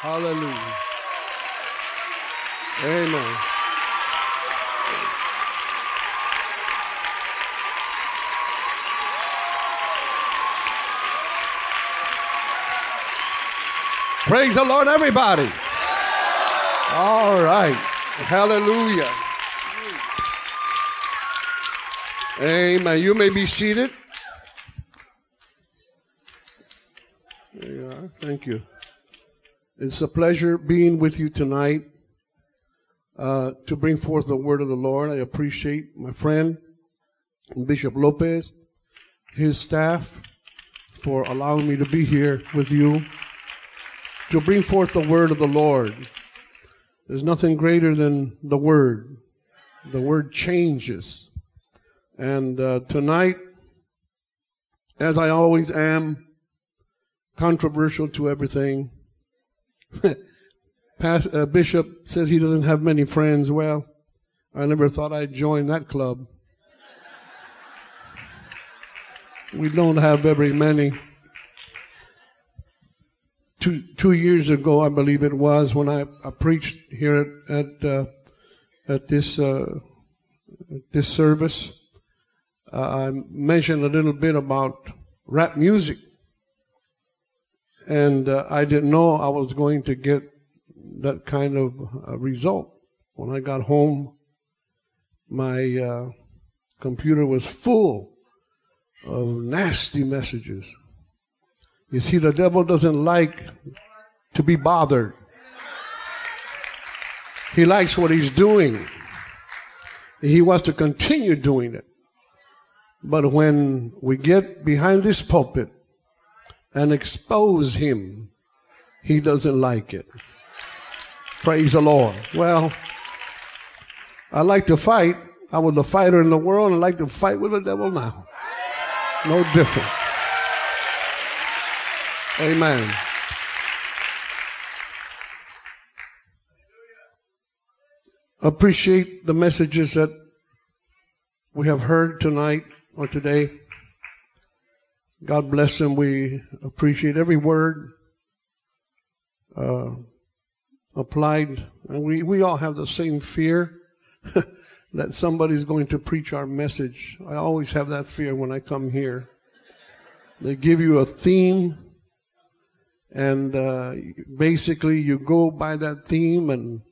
Hallelujah. Amen. Praise the Lord, everybody. All right. Hallelujah. Amen. You may be seated. There you are. Thank you. It's a pleasure being with you tonight uh, to bring forth the word of the Lord. I appreciate my friend Bishop Lopez, his staff, for allowing me to be here with you to bring forth the word of the Lord. There's nothing greater than the word. The word changes. And uh, tonight, as I always am, controversial to everything. Uh, Bishop says he doesn't have many friends. Well, I never thought I'd join that club. We don't have very many two two years ago, I believe it was, when I, I preached here at at, uh, at this uh, this service. Uh, I mentioned a little bit about rap music, and uh, I didn't know I was going to get that kind of uh, result. When I got home, my uh, computer was full of nasty messages you see, the devil doesn't like to be bothered. He likes what he's doing. He wants to continue doing it. But when we get behind this pulpit and expose him, he doesn't like it. Praise the Lord. Well, I like to fight. I was a fighter in the world and I like to fight with the devil now. No different. Amen. Appreciate the messages that we have heard tonight or today. God bless them. We appreciate every word uh, applied. And we, we all have the same fear that somebody's going to preach our message. I always have that fear when I come here. They give you a theme and uh, basically you go by that theme and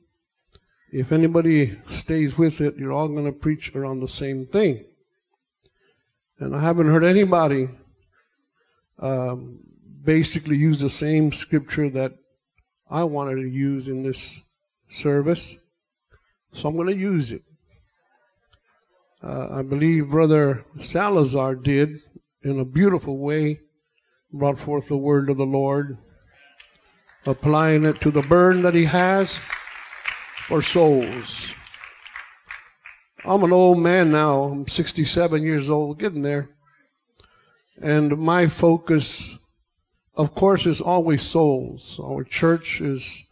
if anybody stays with it you're all going to preach around the same thing and i haven't heard anybody um, basically use the same scripture that i wanted to use in this service so i'm going to use it uh, i believe brother salazar did in a beautiful way brought forth the word of the lord applying it to the burden that he has for souls. I'm an old man now. I'm 67 years old, getting there. And my focus, of course, is always souls. Our church is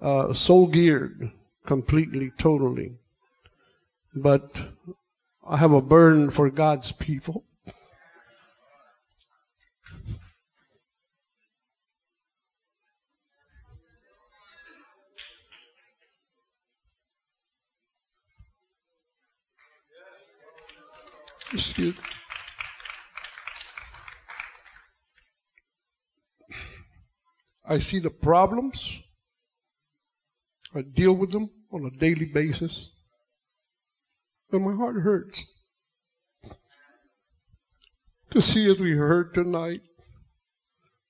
uh, soul geared completely, totally. But I have a burden for God's people. Excuse I see the problems. I deal with them on a daily basis. And my heart hurts to see as we heard tonight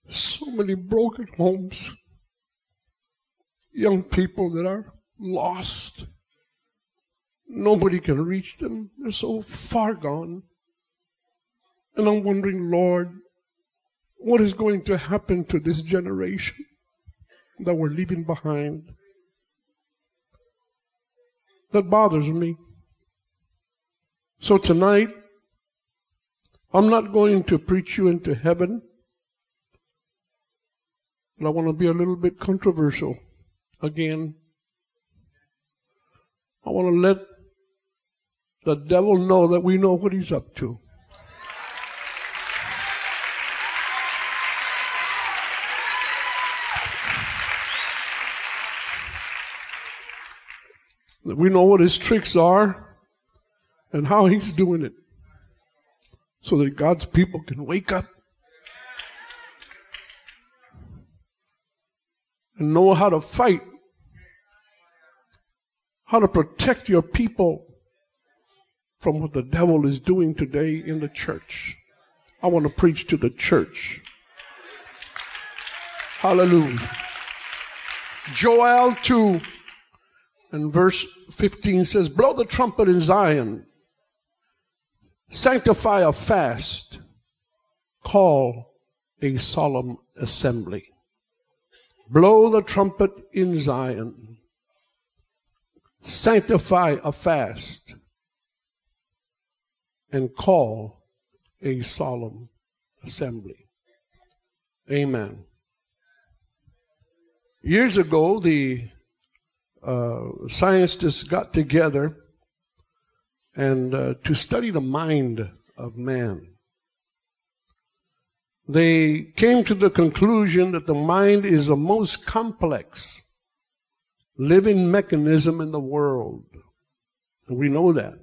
so many broken homes, young people that are lost Nobody can reach them. They're so far gone. And I'm wondering, Lord, what is going to happen to this generation that we're leaving behind? That bothers me. So tonight, I'm not going to preach you into heaven, but I want to be a little bit controversial again. I want to let the devil know that we know what he's up to. We know what his tricks are and how he's doing it so that God's people can wake up and know how to fight, how to protect your people from what the devil is doing today in the church. I want to preach to the church. Hallelujah. Joel 2 and verse 15 says, Blow the trumpet in Zion, sanctify a fast, call a solemn assembly. Blow the trumpet in Zion, sanctify a fast, and call a solemn assembly. Amen. Years ago, the uh, scientists got together and uh, to study the mind of man. They came to the conclusion that the mind is the most complex living mechanism in the world. We know that.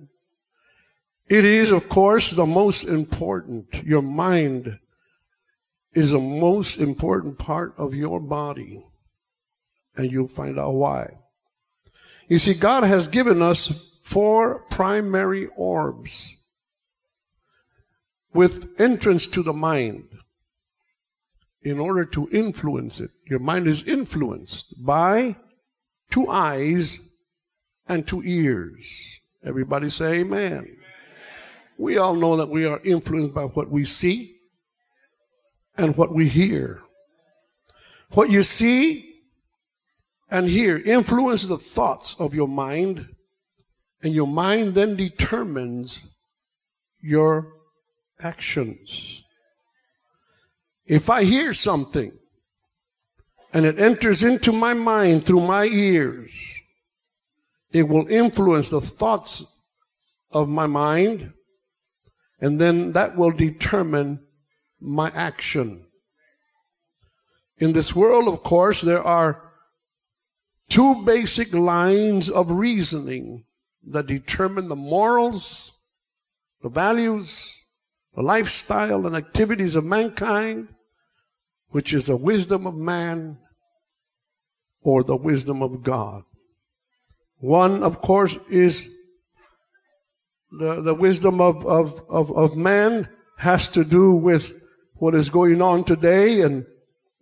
It is, of course, the most important. Your mind is the most important part of your body. And you'll find out why. You see, God has given us four primary orbs with entrance to the mind in order to influence it. Your mind is influenced by two eyes and two ears. Everybody say amen. We all know that we are influenced by what we see and what we hear. What you see and here, influences the thoughts of your mind, and your mind then determines your actions. If I hear something and it enters into my mind through my ears, it will influence the thoughts of my mind and then that will determine my action. In this world, of course, there are two basic lines of reasoning that determine the morals, the values, the lifestyle and activities of mankind, which is the wisdom of man or the wisdom of God. One, of course, is the, the wisdom of, of, of, of man has to do with what is going on today and,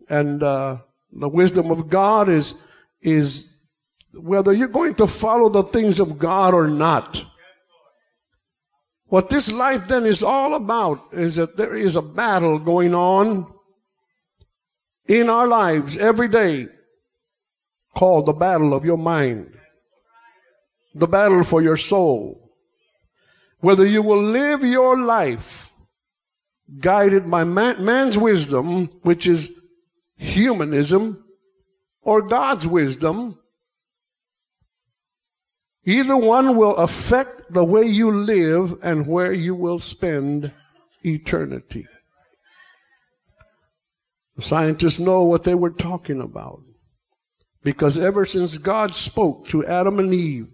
and, uh, the wisdom of God is, is whether you're going to follow the things of God or not. What this life then is all about is that there is a battle going on in our lives every day called the battle of your mind, the battle for your soul whether you will live your life guided by man, man's wisdom, which is humanism, or God's wisdom, either one will affect the way you live and where you will spend eternity. The scientists know what they were talking about. Because ever since God spoke to Adam and Eve,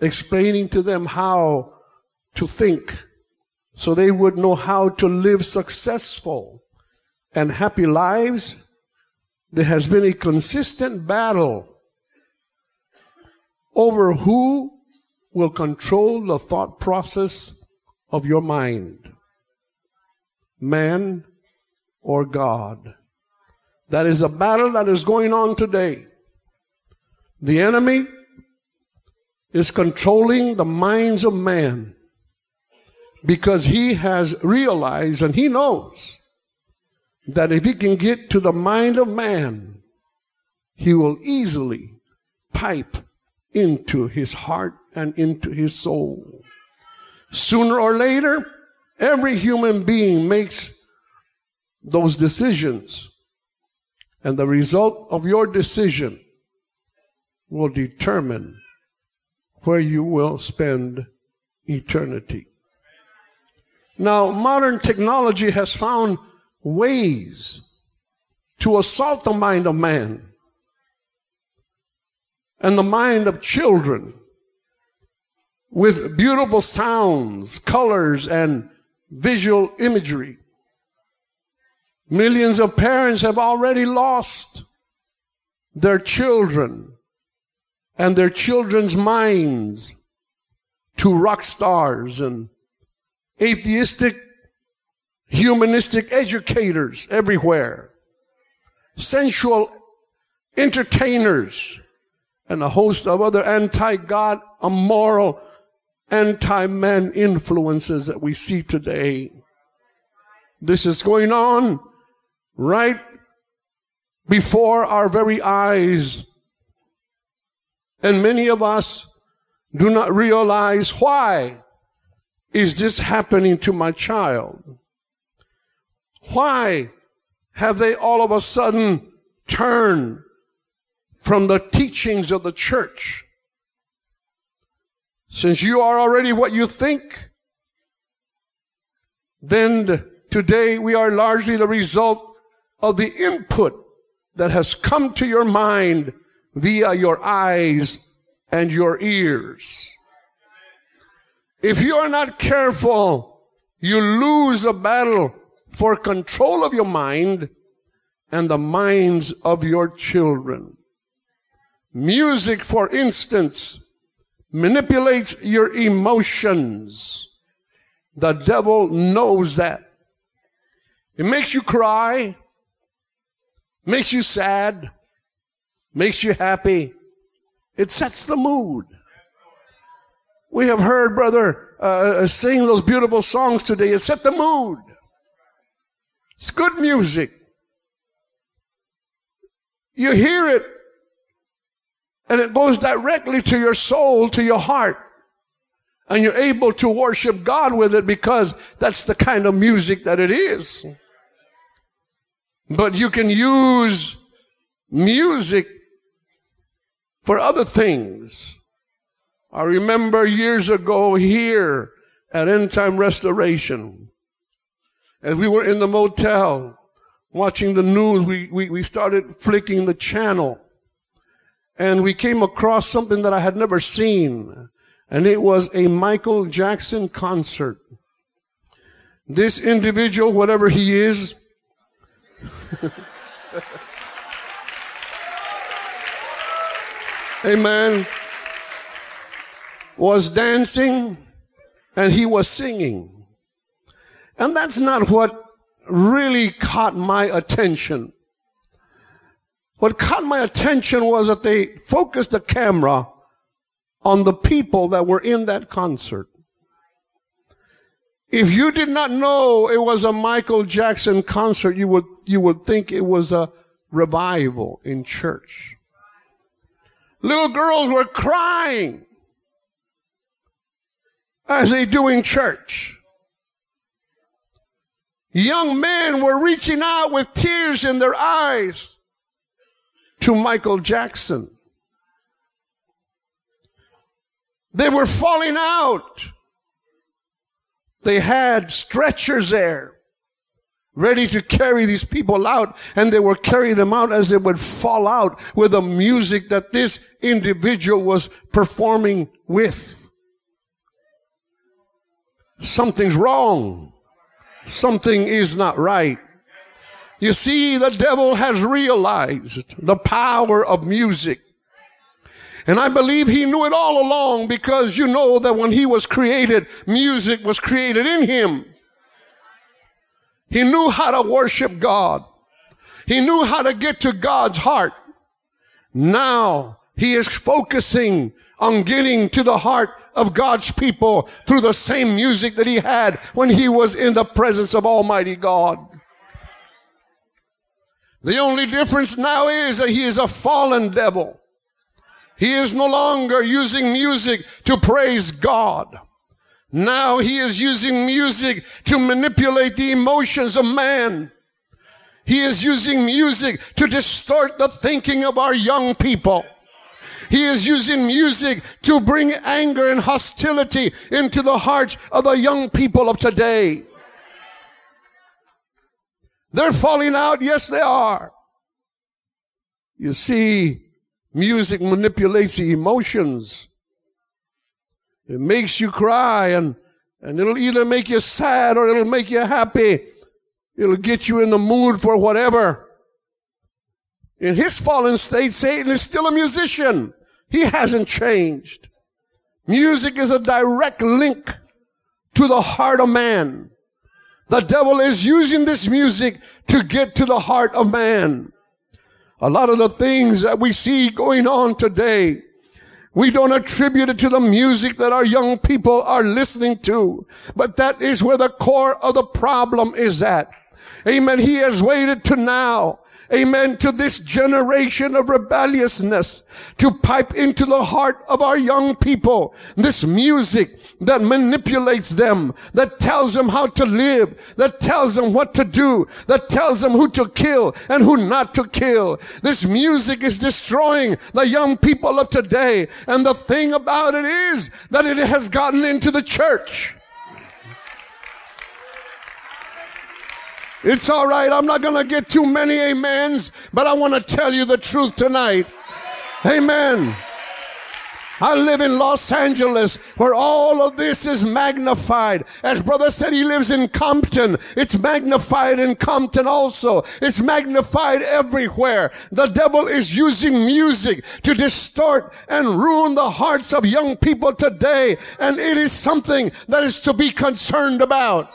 explaining to them how to think so they would know how to live successful and happy lives, there has been a consistent battle over who will control the thought process of your mind man or God. That is a battle that is going on today. The enemy is controlling the minds of man because he has realized and he knows that if he can get to the mind of man, he will easily pipe into his heart and into his soul. Sooner or later, every human being makes those decisions. And the result of your decision will determine where you will spend eternity. Now, modern technology has found ways to assault the mind of man and the mind of children with beautiful sounds, colors, and visual imagery. Millions of parents have already lost their children and their children's minds to rock stars and atheistic, humanistic educators everywhere, sensual entertainers, and a host of other anti-God, immoral, anti-man influences that we see today. This is going on right before our very eyes. And many of us do not realize why is this happening to my child? Why have they all of a sudden turned from the teachings of the church? Since you are already what you think, then today we are largely the result of the input that has come to your mind via your eyes and your ears. If you are not careful, you lose a battle for control of your mind and the minds of your children. Music, for instance, manipulates your emotions. The devil knows that. It makes you cry, makes you sad, makes you happy, it sets the mood. We have heard brother uh, uh, sing those beautiful songs today. It set the mood. It's good music. You hear it and it goes directly to your soul, to your heart. And you're able to worship God with it because that's the kind of music that it is. But you can use music for other things. I remember years ago here at End Time Restoration, as we were in the motel watching the news, we, we, we started flicking the channel and we came across something that I had never seen. And it was a Michael Jackson concert. This individual, whatever he is, amen, was dancing and he was singing. And that's not what really caught my attention. What caught my attention was that they focused the camera on the people that were in that concert. If you did not know it was a Michael Jackson concert, you would, you would think it was a revival in church. Little girls were crying as they do in church. Young men were reaching out with tears in their eyes to Michael Jackson. They were falling out. They had stretchers there ready to carry these people out and they were carrying them out as they would fall out with the music that this individual was performing with. Something's wrong. Something is not right. You see, the devil has realized the power of music. And I believe he knew it all along because you know that when he was created, music was created in him. He knew how to worship God. He knew how to get to God's heart. Now he is focusing on getting to the heart of God's people through the same music that he had when he was in the presence of Almighty God. The only difference now is that he is a fallen devil. He is no longer using music to praise God. Now he is using music to manipulate the emotions of man. He is using music to distort the thinking of our young people. He is using music to bring anger and hostility into the hearts of the young people of today. They're falling out. Yes, they are. You see, music manipulates the emotions. It makes you cry and, and it'll either make you sad or it'll make you happy. It'll get you in the mood for whatever. In his fallen state, Satan is still a musician. He hasn't changed. Music is a direct link to the heart of man. The devil is using this music to get to the heart of man. A lot of the things that we see going on today, we don't attribute it to the music that our young people are listening to, but that is where the core of the problem is at. Amen. He has waited to now amen, to this generation of rebelliousness to pipe into the heart of our young people this music that manipulates them, that tells them how to live, that tells them what to do, that tells them who to kill and who not to kill. This music is destroying the young people of today. And the thing about it is that it has gotten into the church. It's all right. I'm not going to get too many amens, but I want to tell you the truth tonight. Amen. I live in Los Angeles where all of this is magnified. As brother said, he lives in Compton. It's magnified in Compton also. It's magnified everywhere. The devil is using music to distort and ruin the hearts of young people today. And it is something that is to be concerned about.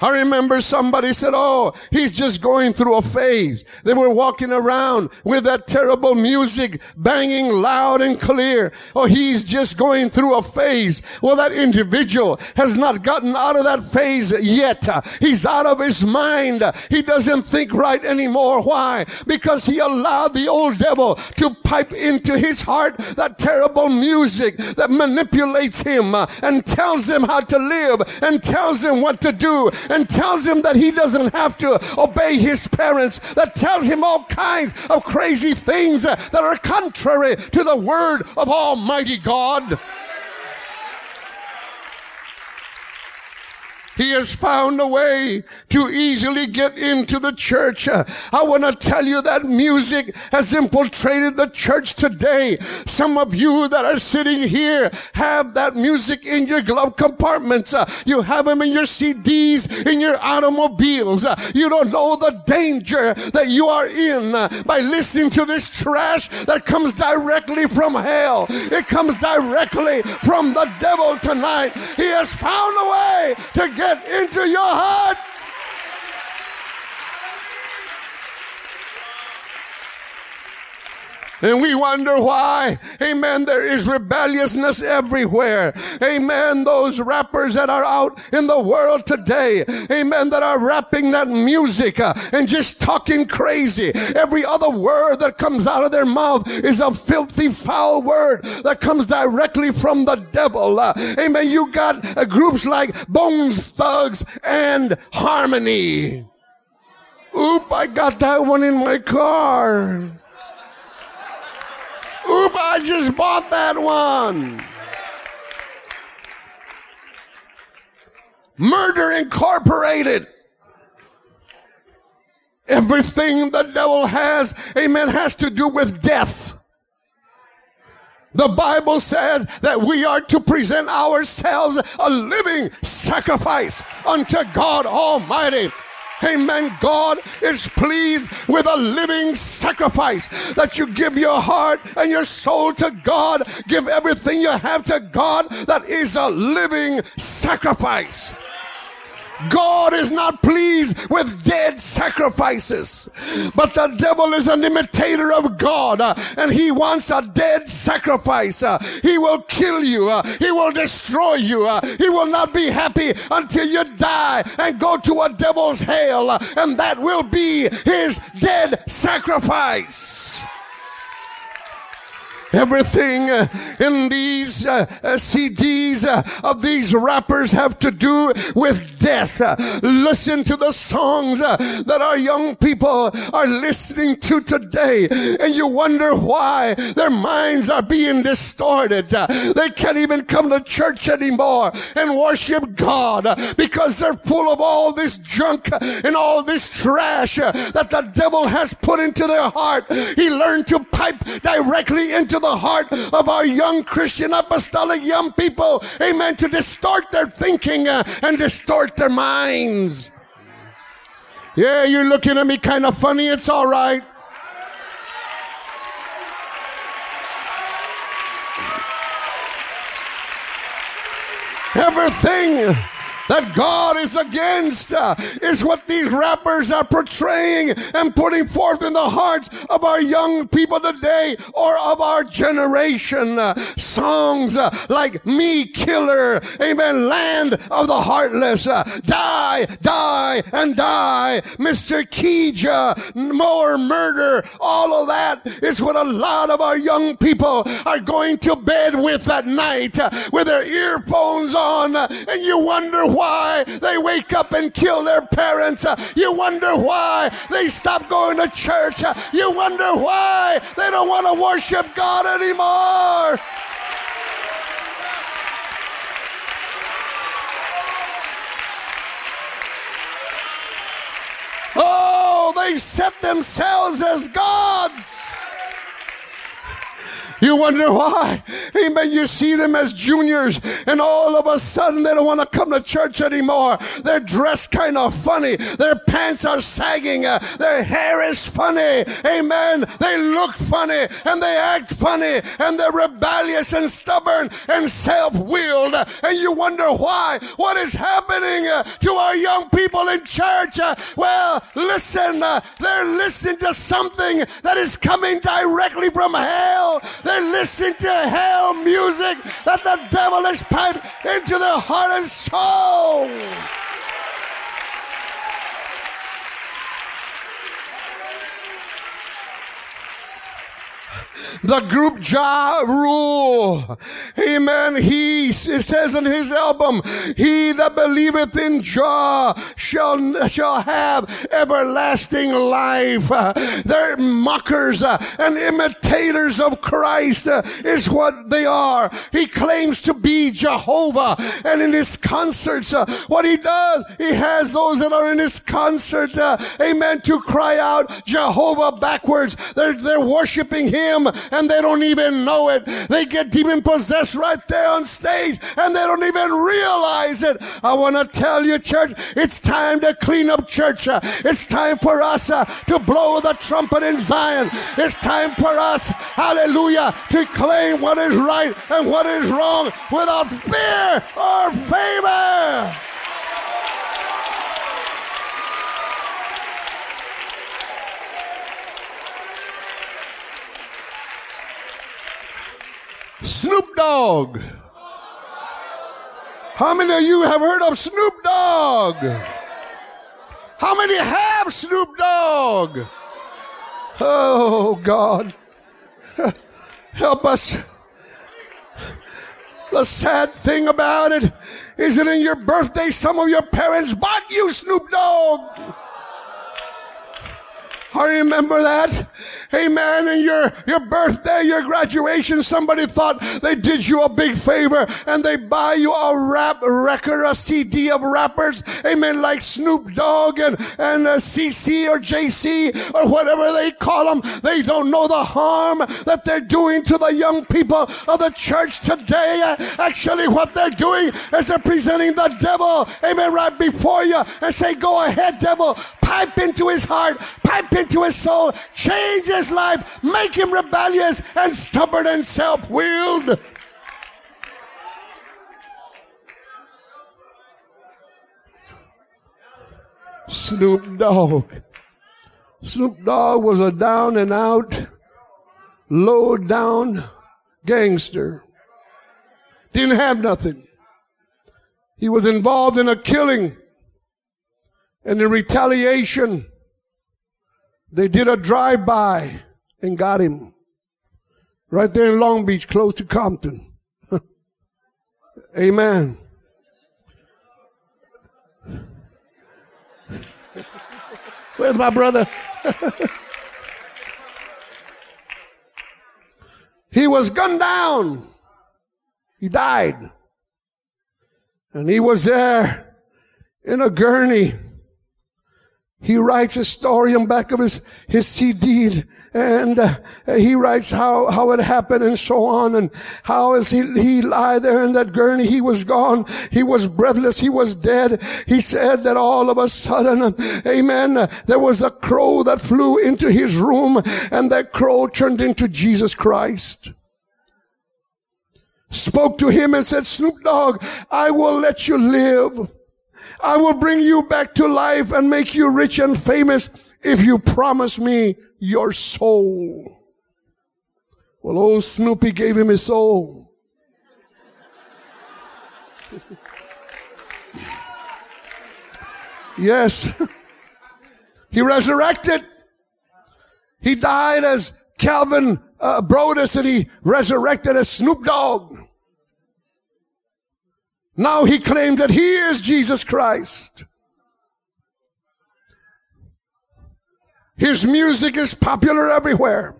I remember somebody said, Oh, he's just going through a phase. They were walking around with that terrible music banging loud and clear. Oh, he's just going through a phase. Well, that individual has not gotten out of that phase yet. He's out of his mind. He doesn't think right anymore. Why? Because he allowed the old devil to pipe into his heart that terrible music that manipulates him and tells him how to live and tells him what to do and tells him that he doesn't have to obey his parents, that tells him all kinds of crazy things that are contrary to the word of Almighty God. He has found a way to easily get into the church. I want to tell you that music has infiltrated the church today. Some of you that are sitting here have that music in your glove compartments. You have them in your CDs, in your automobiles. You don't know the danger that you are in by listening to this trash that comes directly from hell. It comes directly from the devil tonight. He has found a way to get into your heart. And we wonder why. Amen. There is rebelliousness everywhere. Amen. Those rappers that are out in the world today. Amen. That are rapping that music uh, and just talking crazy. Every other word that comes out of their mouth is a filthy, foul word that comes directly from the devil. Uh, amen. You got uh, groups like Bones Thugs and Harmony. Oop, I got that one in my car. Oop, I just bought that one. Murder Incorporated. Everything the devil has, amen, has to do with death. The Bible says that we are to present ourselves a living sacrifice unto God Almighty. Amen. God is pleased with a living sacrifice that you give your heart and your soul to God. Give everything you have to God. That is a living sacrifice. God is not pleased with dead sacrifices. But the devil is an imitator of God uh, and he wants a dead sacrifice. Uh, he will kill you. Uh, he will destroy you. Uh, he will not be happy until you die and go to a devil's hell. Uh, and that will be his dead sacrifice. Everything uh, in these CDs of these rappers have to do with death. Uh, listen to the songs uh, that our young people are listening to today and you wonder why their minds are being distorted. Uh, they can't even come to church anymore and worship God because they're full of all this junk and all this trash that the devil has put into their heart. He learned to pipe directly into the heart of our young Christian apostolic young people. Amen. To distort their thinking uh, and distort their minds. Yeah, you're looking at me kind of funny. It's all right. Everything that God is against uh, is what these rappers are portraying and putting forth in the hearts of our young people today or of our generation. Uh, songs uh, like Me Killer, Amen, Land of the Heartless, uh, Die, Die, and Die, Mr. Keja, More Murder, all of that is what a lot of our young people are going to bed with at night uh, with their earphones on uh, and you wonder why they wake up and kill their parents. Uh, you wonder why they stop going to church. Uh, you wonder why they don't want to worship God anymore. Oh, they set themselves as gods. You wonder why? Amen. You see them as juniors and all of a sudden they don't want to come to church anymore. They're dressed kind of funny. Their pants are sagging. Uh, their hair is funny. Amen. They look funny and they act funny and they're rebellious and stubborn and self-willed. And you wonder why? What is happening uh, to our young people in church? Uh, well, listen, uh, they're listening to something that is coming directly from hell. They're listening to hell music that the devil has piped into their heart and soul. The group Ja Rule. Amen. He, it says in his album, he that believeth in Jah shall, shall have everlasting life. They're mockers uh, and imitators of Christ uh, is what they are. He claims to be Jehovah. And in his concerts, uh, what he does, he has those that are in his concert, amen, to cry out Jehovah backwards. They're, they're worshiping him and they don't even know it. They get demon possessed right there on stage and they don't even realize it. I want to tell you, church, it's time to clean up church. It's time for us uh, to blow the trumpet in Zion. It's time for us, hallelujah, to claim what is right and what is wrong without fear or favor. Snoop Dogg. How many of you have heard of Snoop Dogg? How many have Snoop Dogg? Oh, God. Help us. The sad thing about it is that in your birthday, some of your parents bought you Snoop Dogg. I remember that. Amen. And your, your birthday, your graduation, somebody thought they did you a big favor and they buy you a rap record, a CD of rappers. Amen. Like Snoop Dogg and, and uh, CC or JC or whatever they call them. They don't know the harm that they're doing to the young people of the church today. Actually, what they're doing is they're presenting the devil. Amen. Right before you and say, go ahead, devil. Pipe into his heart. Pipe into his soul. Change his life, make him rebellious and stubborn and self willed. Snoop Dogg. Snoop Dogg was a down and out, low down gangster. Didn't have nothing. He was involved in a killing and in retaliation they did a drive by and got him right there in Long Beach, close to Compton. Amen. Where's my brother? he was gunned down. He died. And he was there in a gurney he writes a story on back of his, his CD and uh, he writes how, how it happened and so on and how as he, he lie there in that gurney, he was gone. He was breathless. He was dead. He said that all of a sudden, amen, there was a crow that flew into his room and that crow turned into Jesus Christ spoke to him and said, Snoop Dogg, I will let you live. I will bring you back to life and make you rich and famous if you promise me your soul. Well, old Snoopy gave him his soul. yes. he resurrected. He died as Calvin uh, Broadus and he resurrected as Snoop Dogg. Now he claimed that he is Jesus Christ. His music is popular everywhere.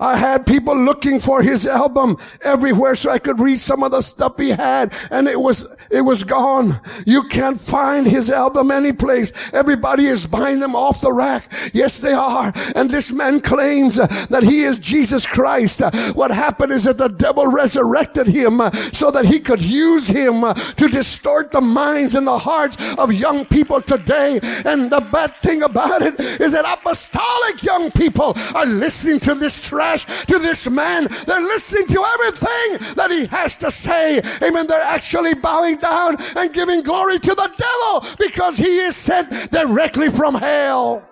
I had people looking for his album everywhere so I could read some of the stuff he had and it was, it was gone. You can't find his album anyplace. Everybody is buying them off the rack. Yes, they are. And this man claims that he is Jesus Christ. What happened is that the devil resurrected him so that he could use him to distort the minds and the hearts of young people today. And the bad thing about it is that apostolic young people are listening to this to this man. They're listening to everything that he has to say. Amen. They're actually bowing down and giving glory to the devil because he is sent directly from hell.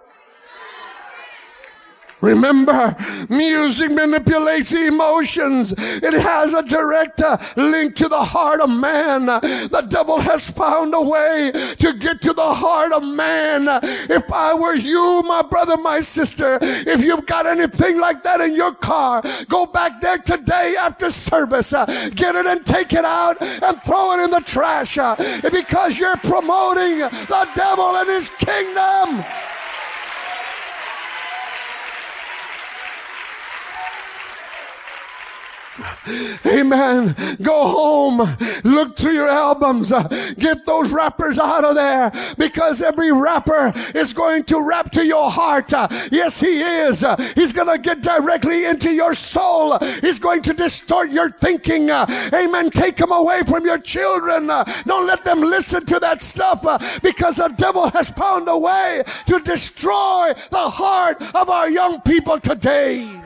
Remember, music manipulates emotions. It has a direct uh, link to the heart of man. The devil has found a way to get to the heart of man. If I were you, my brother, my sister, if you've got anything like that in your car, go back there today after service, uh, get it and take it out and throw it in the trash uh, because you're promoting the devil and his kingdom. Amen. Go home. Look through your albums. Get those rappers out of there because every rapper is going to rap to your heart. Yes, he is. He's going to get directly into your soul. He's going to distort your thinking. Amen. Take them away from your children. Don't let them listen to that stuff because the devil has found a way to destroy the heart of our young people today.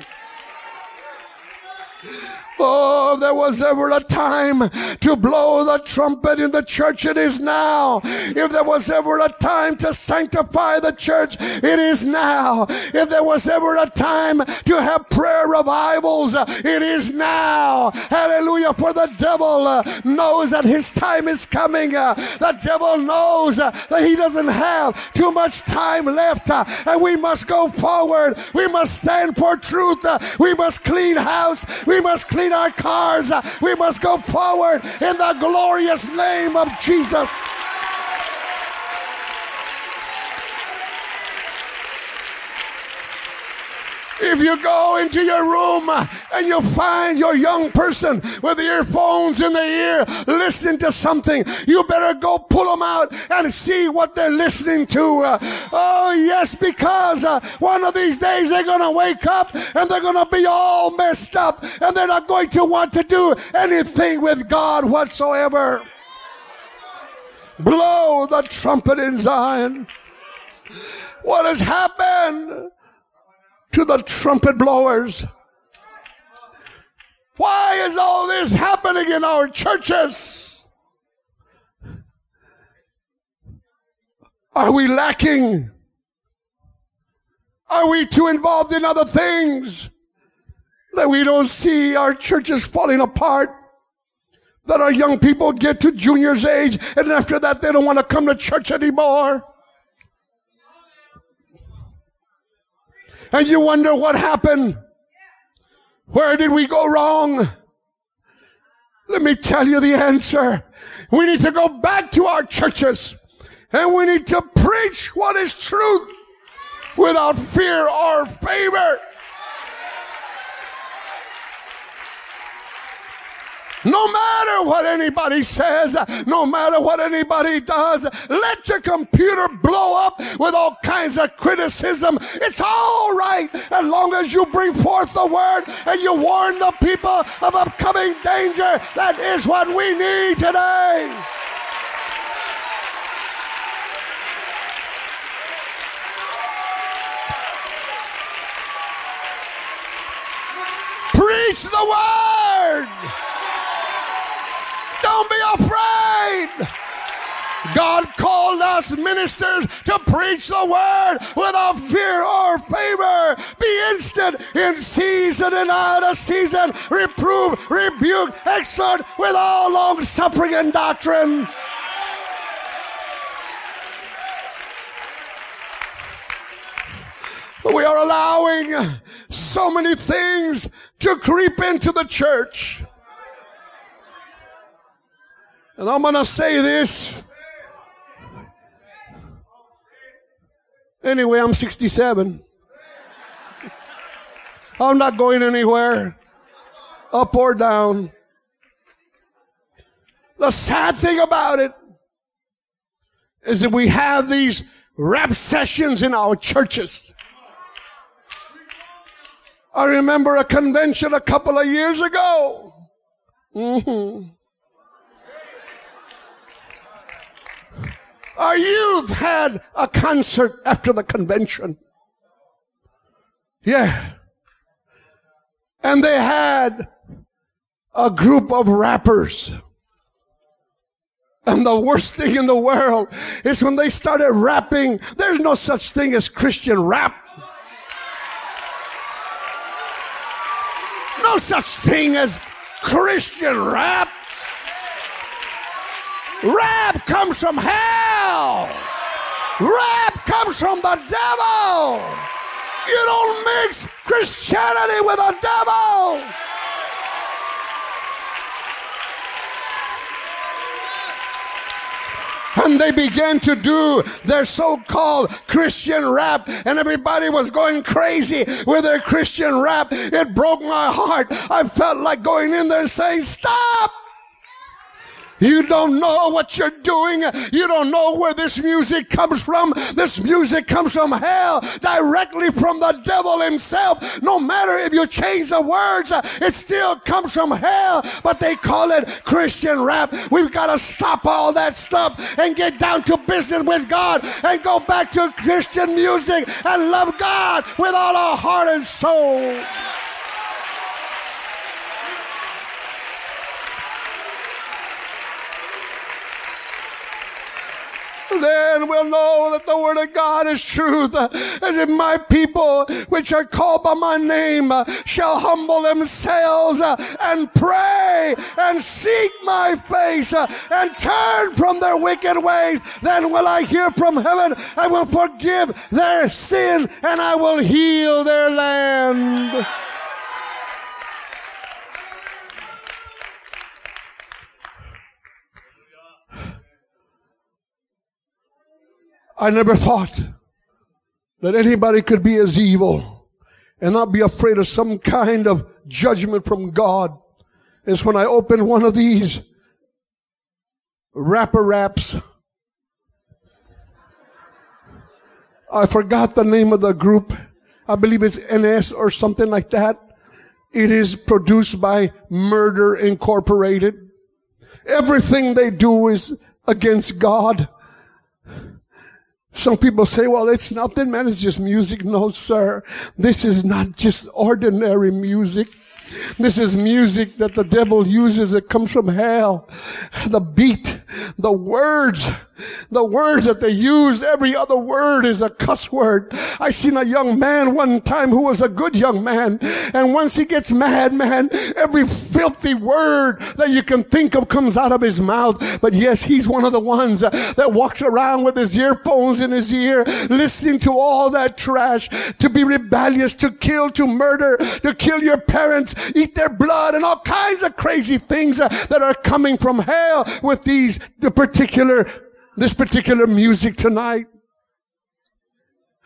Oh, there was ever a time to blow the trumpet in the church, it is now. If there was ever a time to sanctify the church, it is now. If there was ever a time to have prayer revivals, it is now. Hallelujah. For the devil knows that his time is coming. The devil knows that he doesn't have too much time left. And we must go forward. We must stand for truth. We must clean house. We must clean our cars. We must go forward in the glorious name of Jesus. If you go into your room and you find your young person with earphones in the ear listening to something, you better go pull them out and see what they're listening to. Uh, oh, yes, because uh, one of these days they're going to wake up and they're going to be all messed up and they're not going to want to do anything with God whatsoever. Blow the trumpet in Zion. What has happened? To the trumpet blowers. Why is all this happening in our churches? Are we lacking? Are we too involved in other things that we don't see our churches falling apart? That our young people get to junior's age and after that they don't want to come to church anymore? And you wonder what happened. Where did we go wrong? Let me tell you the answer. We need to go back to our churches and we need to preach what is truth without fear or favor. No matter what anybody says, no matter what anybody does, let your computer blow up with all kinds of criticism. It's all right as long as you bring forth the word and you warn the people of upcoming danger. That is what we need today. Preach the word. Don't be afraid. God called us ministers to preach the word without fear or favor. Be instant in season and out of season. Reprove, rebuke, exhort with all long suffering and doctrine. But we are allowing so many things to creep into the church. And I'm going to say this. Anyway, I'm 67. I'm not going anywhere, up or down. The sad thing about it is that we have these rap sessions in our churches. I remember a convention a couple of years ago. Mm-hmm. Our youth had a concert after the convention. Yeah. And they had a group of rappers. And the worst thing in the world is when they started rapping, there's no such thing as Christian rap. No such thing as Christian rap. Rap comes from hell. Rap comes from the devil. You don't mix Christianity with the devil. and they began to do their so-called Christian rap and everybody was going crazy with their Christian rap. It broke my heart. I felt like going in there saying, stop! You don't know what you're doing. You don't know where this music comes from. This music comes from hell, directly from the devil himself. No matter if you change the words, it still comes from hell, but they call it Christian rap. We've got to stop all that stuff and get down to business with God and go back to Christian music and love God with all our heart and soul. Then we'll know that the word of God is truth. As if my people, which are called by my name, shall humble themselves and pray and seek my face and turn from their wicked ways, then will I hear from heaven. I will forgive their sin and I will heal their land. I never thought that anybody could be as evil and not be afraid of some kind of judgment from God. Is when I opened one of these rapper raps. I forgot the name of the group. I believe it's NS or something like that. It is produced by Murder Incorporated. Everything they do is against God. Some people say, well, it's nothing, man. It's just music. No, sir. This is not just ordinary music. This is music that the devil uses. It comes from hell. The beat, the words, the words that they use, every other word is a cuss word. I seen a young man one time who was a good young man. And once he gets mad, man, every filthy word that you can think of comes out of his mouth. But yes, he's one of the ones that walks around with his earphones in his ear, listening to all that trash, to be rebellious, to kill, to murder, to kill your parents, eat their blood, and all kinds of crazy things that are coming from hell with these, the particular this particular music tonight.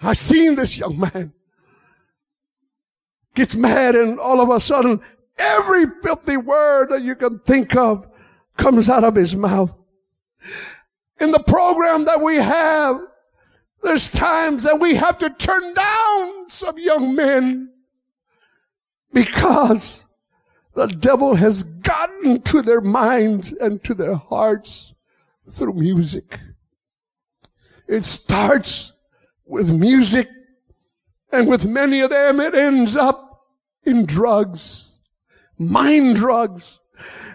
I've seen this young man gets mad and all of a sudden every filthy word that you can think of comes out of his mouth. In the program that we have, there's times that we have to turn down some young men because the devil has gotten to their minds and to their hearts through music. It starts with music and with many of them it ends up in drugs, mind drugs.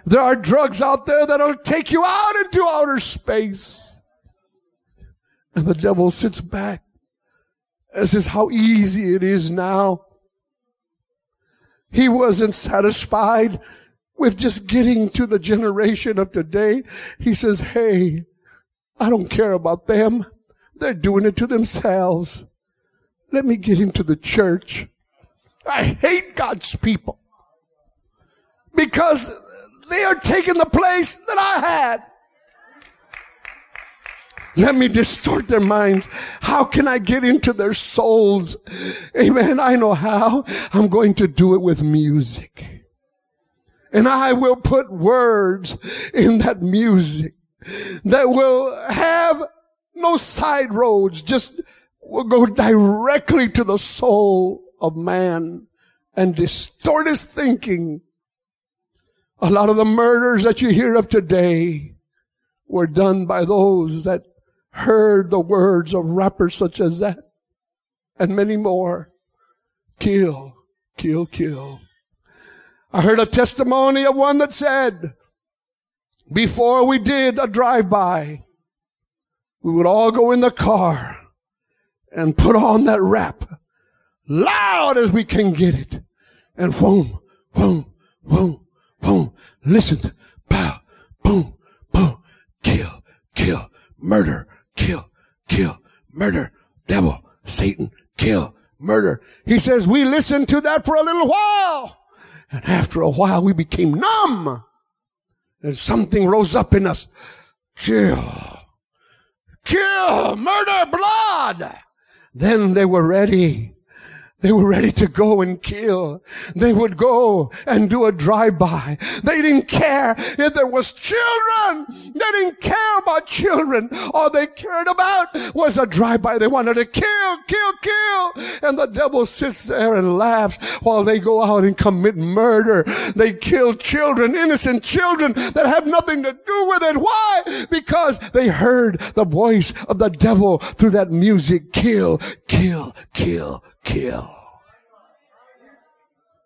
There are drugs out there that'll take you out into outer space. And the devil sits back and says how easy it is now. He wasn't satisfied with just getting to the generation of today. He says, Hey, I don't care about them. They're doing it to themselves. Let me get into the church. I hate God's people because they are taking the place that I had. Let me distort their minds. How can I get into their souls? Amen. I know how. I'm going to do it with music. And I will put words in that music that will have no side roads, just will go directly to the soul of man and distort his thinking. A lot of the murders that you hear of today were done by those that heard the words of rappers such as that and many more. Kill, kill, kill. I heard a testimony of one that said, before we did a drive-by, we would all go in the car and put on that rap loud as we can get it. And boom, boom, boom, boom. Listen, pow, boom, boom, kill, kill, murder, kill, kill, murder, devil, Satan, kill, murder. He says we listened to that for a little while. And after a while we became numb. And something rose up in us. Kill, kill, murder, blood. Then they were ready they were ready to go and kill. They would go and do a drive-by. They didn't care if there was children. They didn't care about children. All they cared about was a drive-by. They wanted to kill, kill, kill. And the devil sits there and laughs while they go out and commit murder. They kill children, innocent children that have nothing to do with it. Why? Because they heard the voice of the devil through that music. Kill, kill, kill, kill.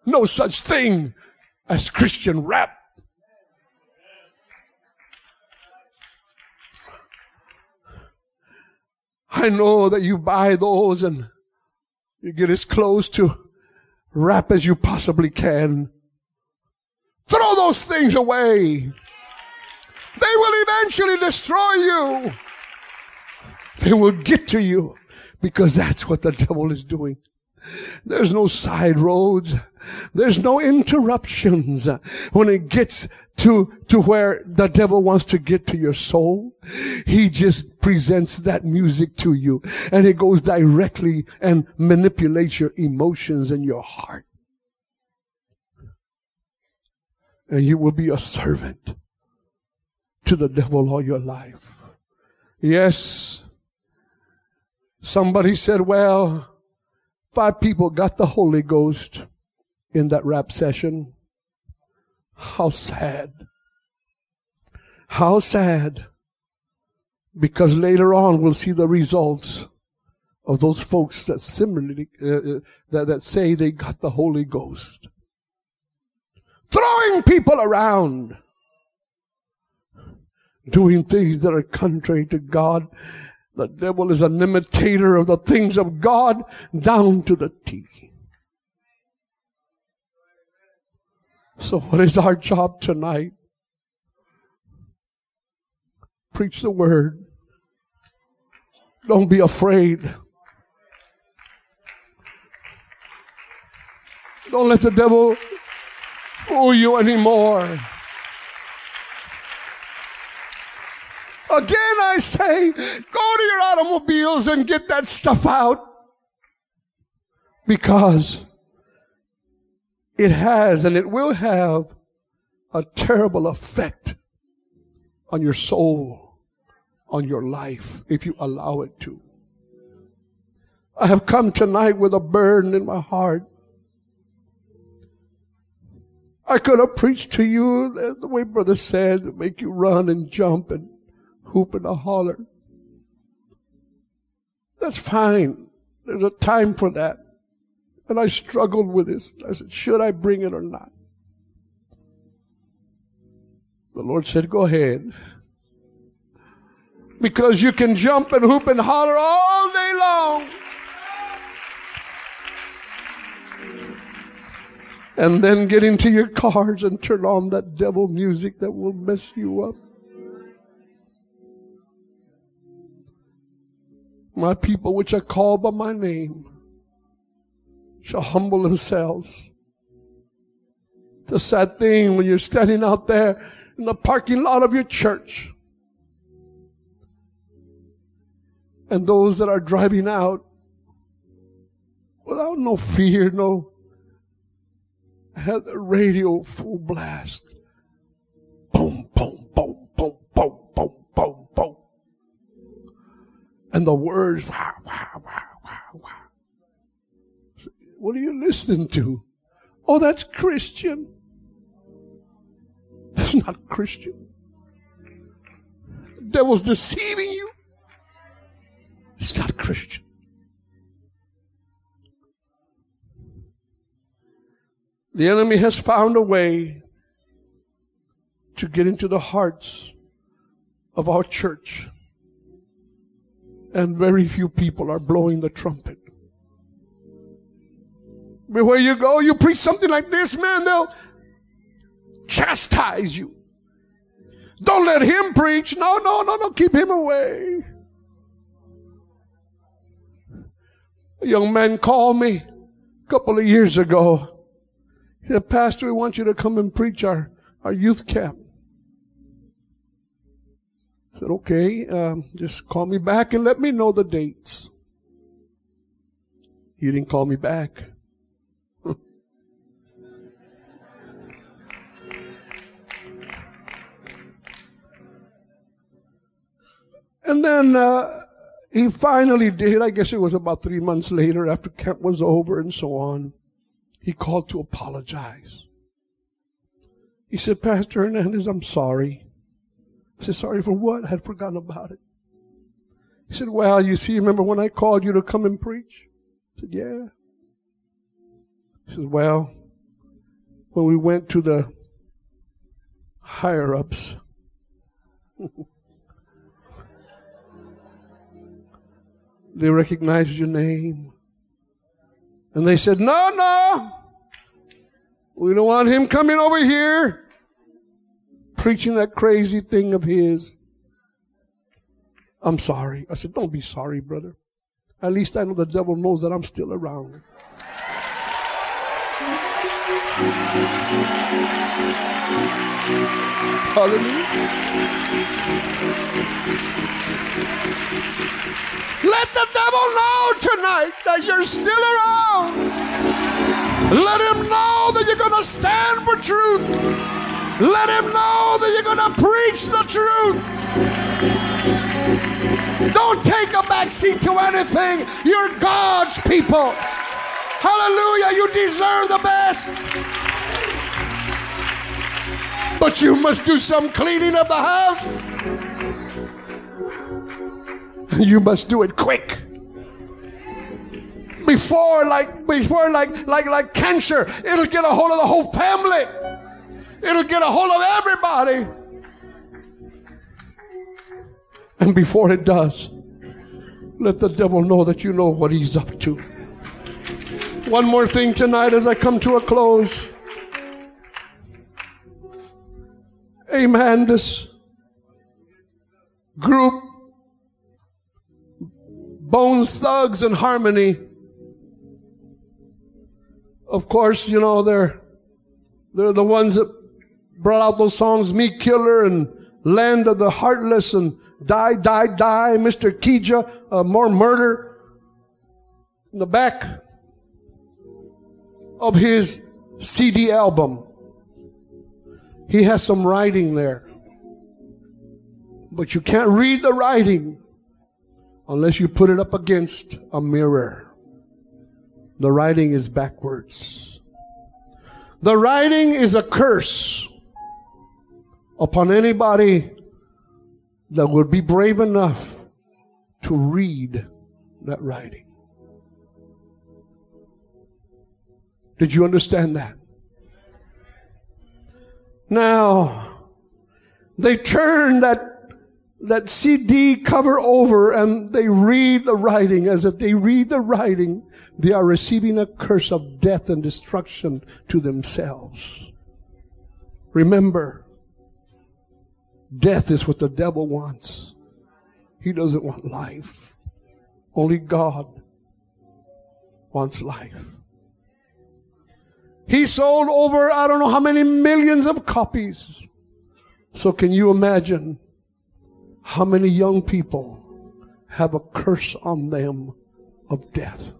No such thing as Christian rap. I know that you buy those and you get as close to rap as you possibly can. Throw those things away. They will eventually destroy you. They will get to you because that's what the devil is doing. There's no side roads. There's no interruptions when it gets to, to where the devil wants to get to your soul. He just presents that music to you and it goes directly and manipulates your emotions and your heart. And you will be a servant to the devil all your life. Yes. Somebody said, well, Five people got the Holy Ghost in that rap session. How sad. How sad. Because later on we'll see the results of those folks that similarly, uh, uh, that, that say they got the Holy Ghost. Throwing people around. Doing things that are contrary to God the devil is an imitator of the things of God down to the T. So what is our job tonight? Preach the word. Don't be afraid. Don't let the devil fool you anymore. Again, I say, go to your automobiles and get that stuff out. Because it has and it will have a terrible effect on your soul, on your life, if you allow it to. I have come tonight with a burden in my heart. I could have preached to you the way Brother said, make you run and jump and hoop and a holler. That's fine. There's a time for that. And I struggled with this. I said, should I bring it or not? The Lord said, go ahead. Because you can jump and hoop and holler all day long. And then get into your cars and turn on that devil music that will mess you up. My people which are called by my name shall humble themselves. It's a sad thing when you're standing out there in the parking lot of your church. And those that are driving out without no fear, no, have the radio full blast. And the words, wow, wow, wow, wow, wow. What are you listening to? Oh, that's Christian. That's not Christian. The devil's deceiving you. It's not Christian. The enemy has found a way to get into the hearts of our church. And very few people are blowing the trumpet. Where you go, you preach something like this, man, they'll chastise you. Don't let him preach. No, no, no, no, keep him away. A young man called me a couple of years ago. He said, Pastor, we want you to come and preach our, our youth camp. I said, okay, um, just call me back and let me know the dates. He didn't call me back. and then uh, he finally did. I guess it was about three months later after camp was over and so on. He called to apologize. He said, Pastor Hernandez, I'm sorry. I said, sorry for what? I had forgotten about it. He said, well, you see, remember when I called you to come and preach? I said, yeah. He said, well, when we went to the higher ups, they recognized your name. And they said, no, no. We don't want him coming over here preaching that crazy thing of his. I'm sorry. I said, don't be sorry, brother. At least I know the devil knows that I'm still around. Hallelujah. Let the devil know tonight that you're still around. Let him know that you're going to stand for truth. Let him know that you're going to preach the truth. Don't take a backseat to anything. You're God's people. Hallelujah. You deserve the best. But you must do some cleaning of the house. You must do it quick. Before like before like like like cancer, it'll get a hold of the whole family. It'll get a hold of everybody. And before it does, let the devil know that you know what he's up to. One more thing tonight as I come to a close. Amen. This group Bones Thugs and Harmony. Of course, you know, they're, they're the ones that brought out those songs, Me Killer and Land of the Heartless and Die, Die, Die, Mr. Kija, uh, More Murder. In the back, of his CD album. He has some writing there. But you can't read the writing unless you put it up against a mirror. The writing is backwards. The writing is a curse upon anybody that would be brave enough to read that writing. Did you understand that? Now, they turn that that CD cover over and they read the writing as if they read the writing, they are receiving a curse of death and destruction to themselves. Remember, death is what the devil wants. He doesn't want life. Only God wants life. He sold over, I don't know how many millions of copies. So can you imagine how many young people have a curse on them of death?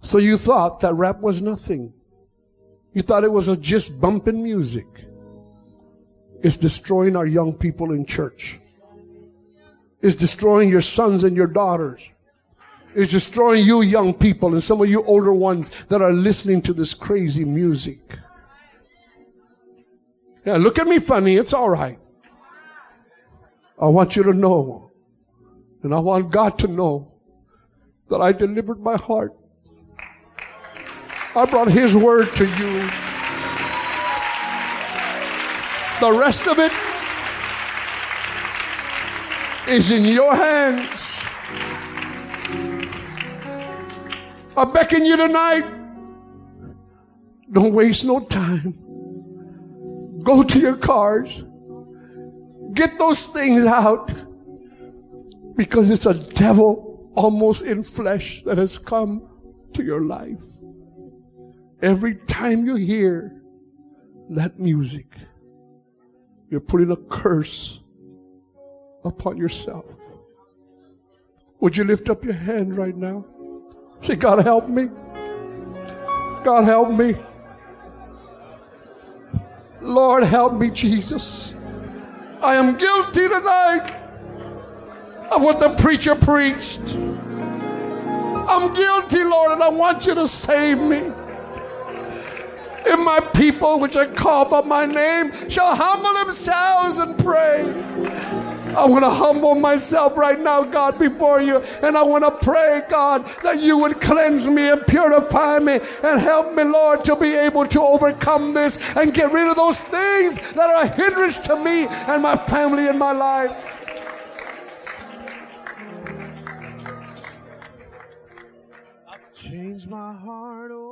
So you thought that rap was nothing. You thought it was just bumping music. It's destroying our young people in church. It's destroying your sons and your daughters is destroying you young people and some of you older ones that are listening to this crazy music. Yeah, look at me funny. It's all right. I want you to know, and I want God to know that I delivered my heart. I brought His word to you. The rest of it is in your hands. I beckon you tonight. Don't waste no time. Go to your cars. Get those things out. Because it's a devil almost in flesh that has come to your life. Every time you hear that music, you're putting a curse upon yourself. Would you lift up your hand right now? Say, God help me. God help me. Lord help me, Jesus. I am guilty tonight of what the preacher preached. I'm guilty, Lord, and I want you to save me. If my people, which are called by my name, shall humble themselves and pray I want to humble myself right now, God, before you. And I want to pray, God, that you would cleanse me and purify me and help me, Lord, to be able to overcome this and get rid of those things that are a hindrance to me and my family and my life. I've changed my heart. Oh.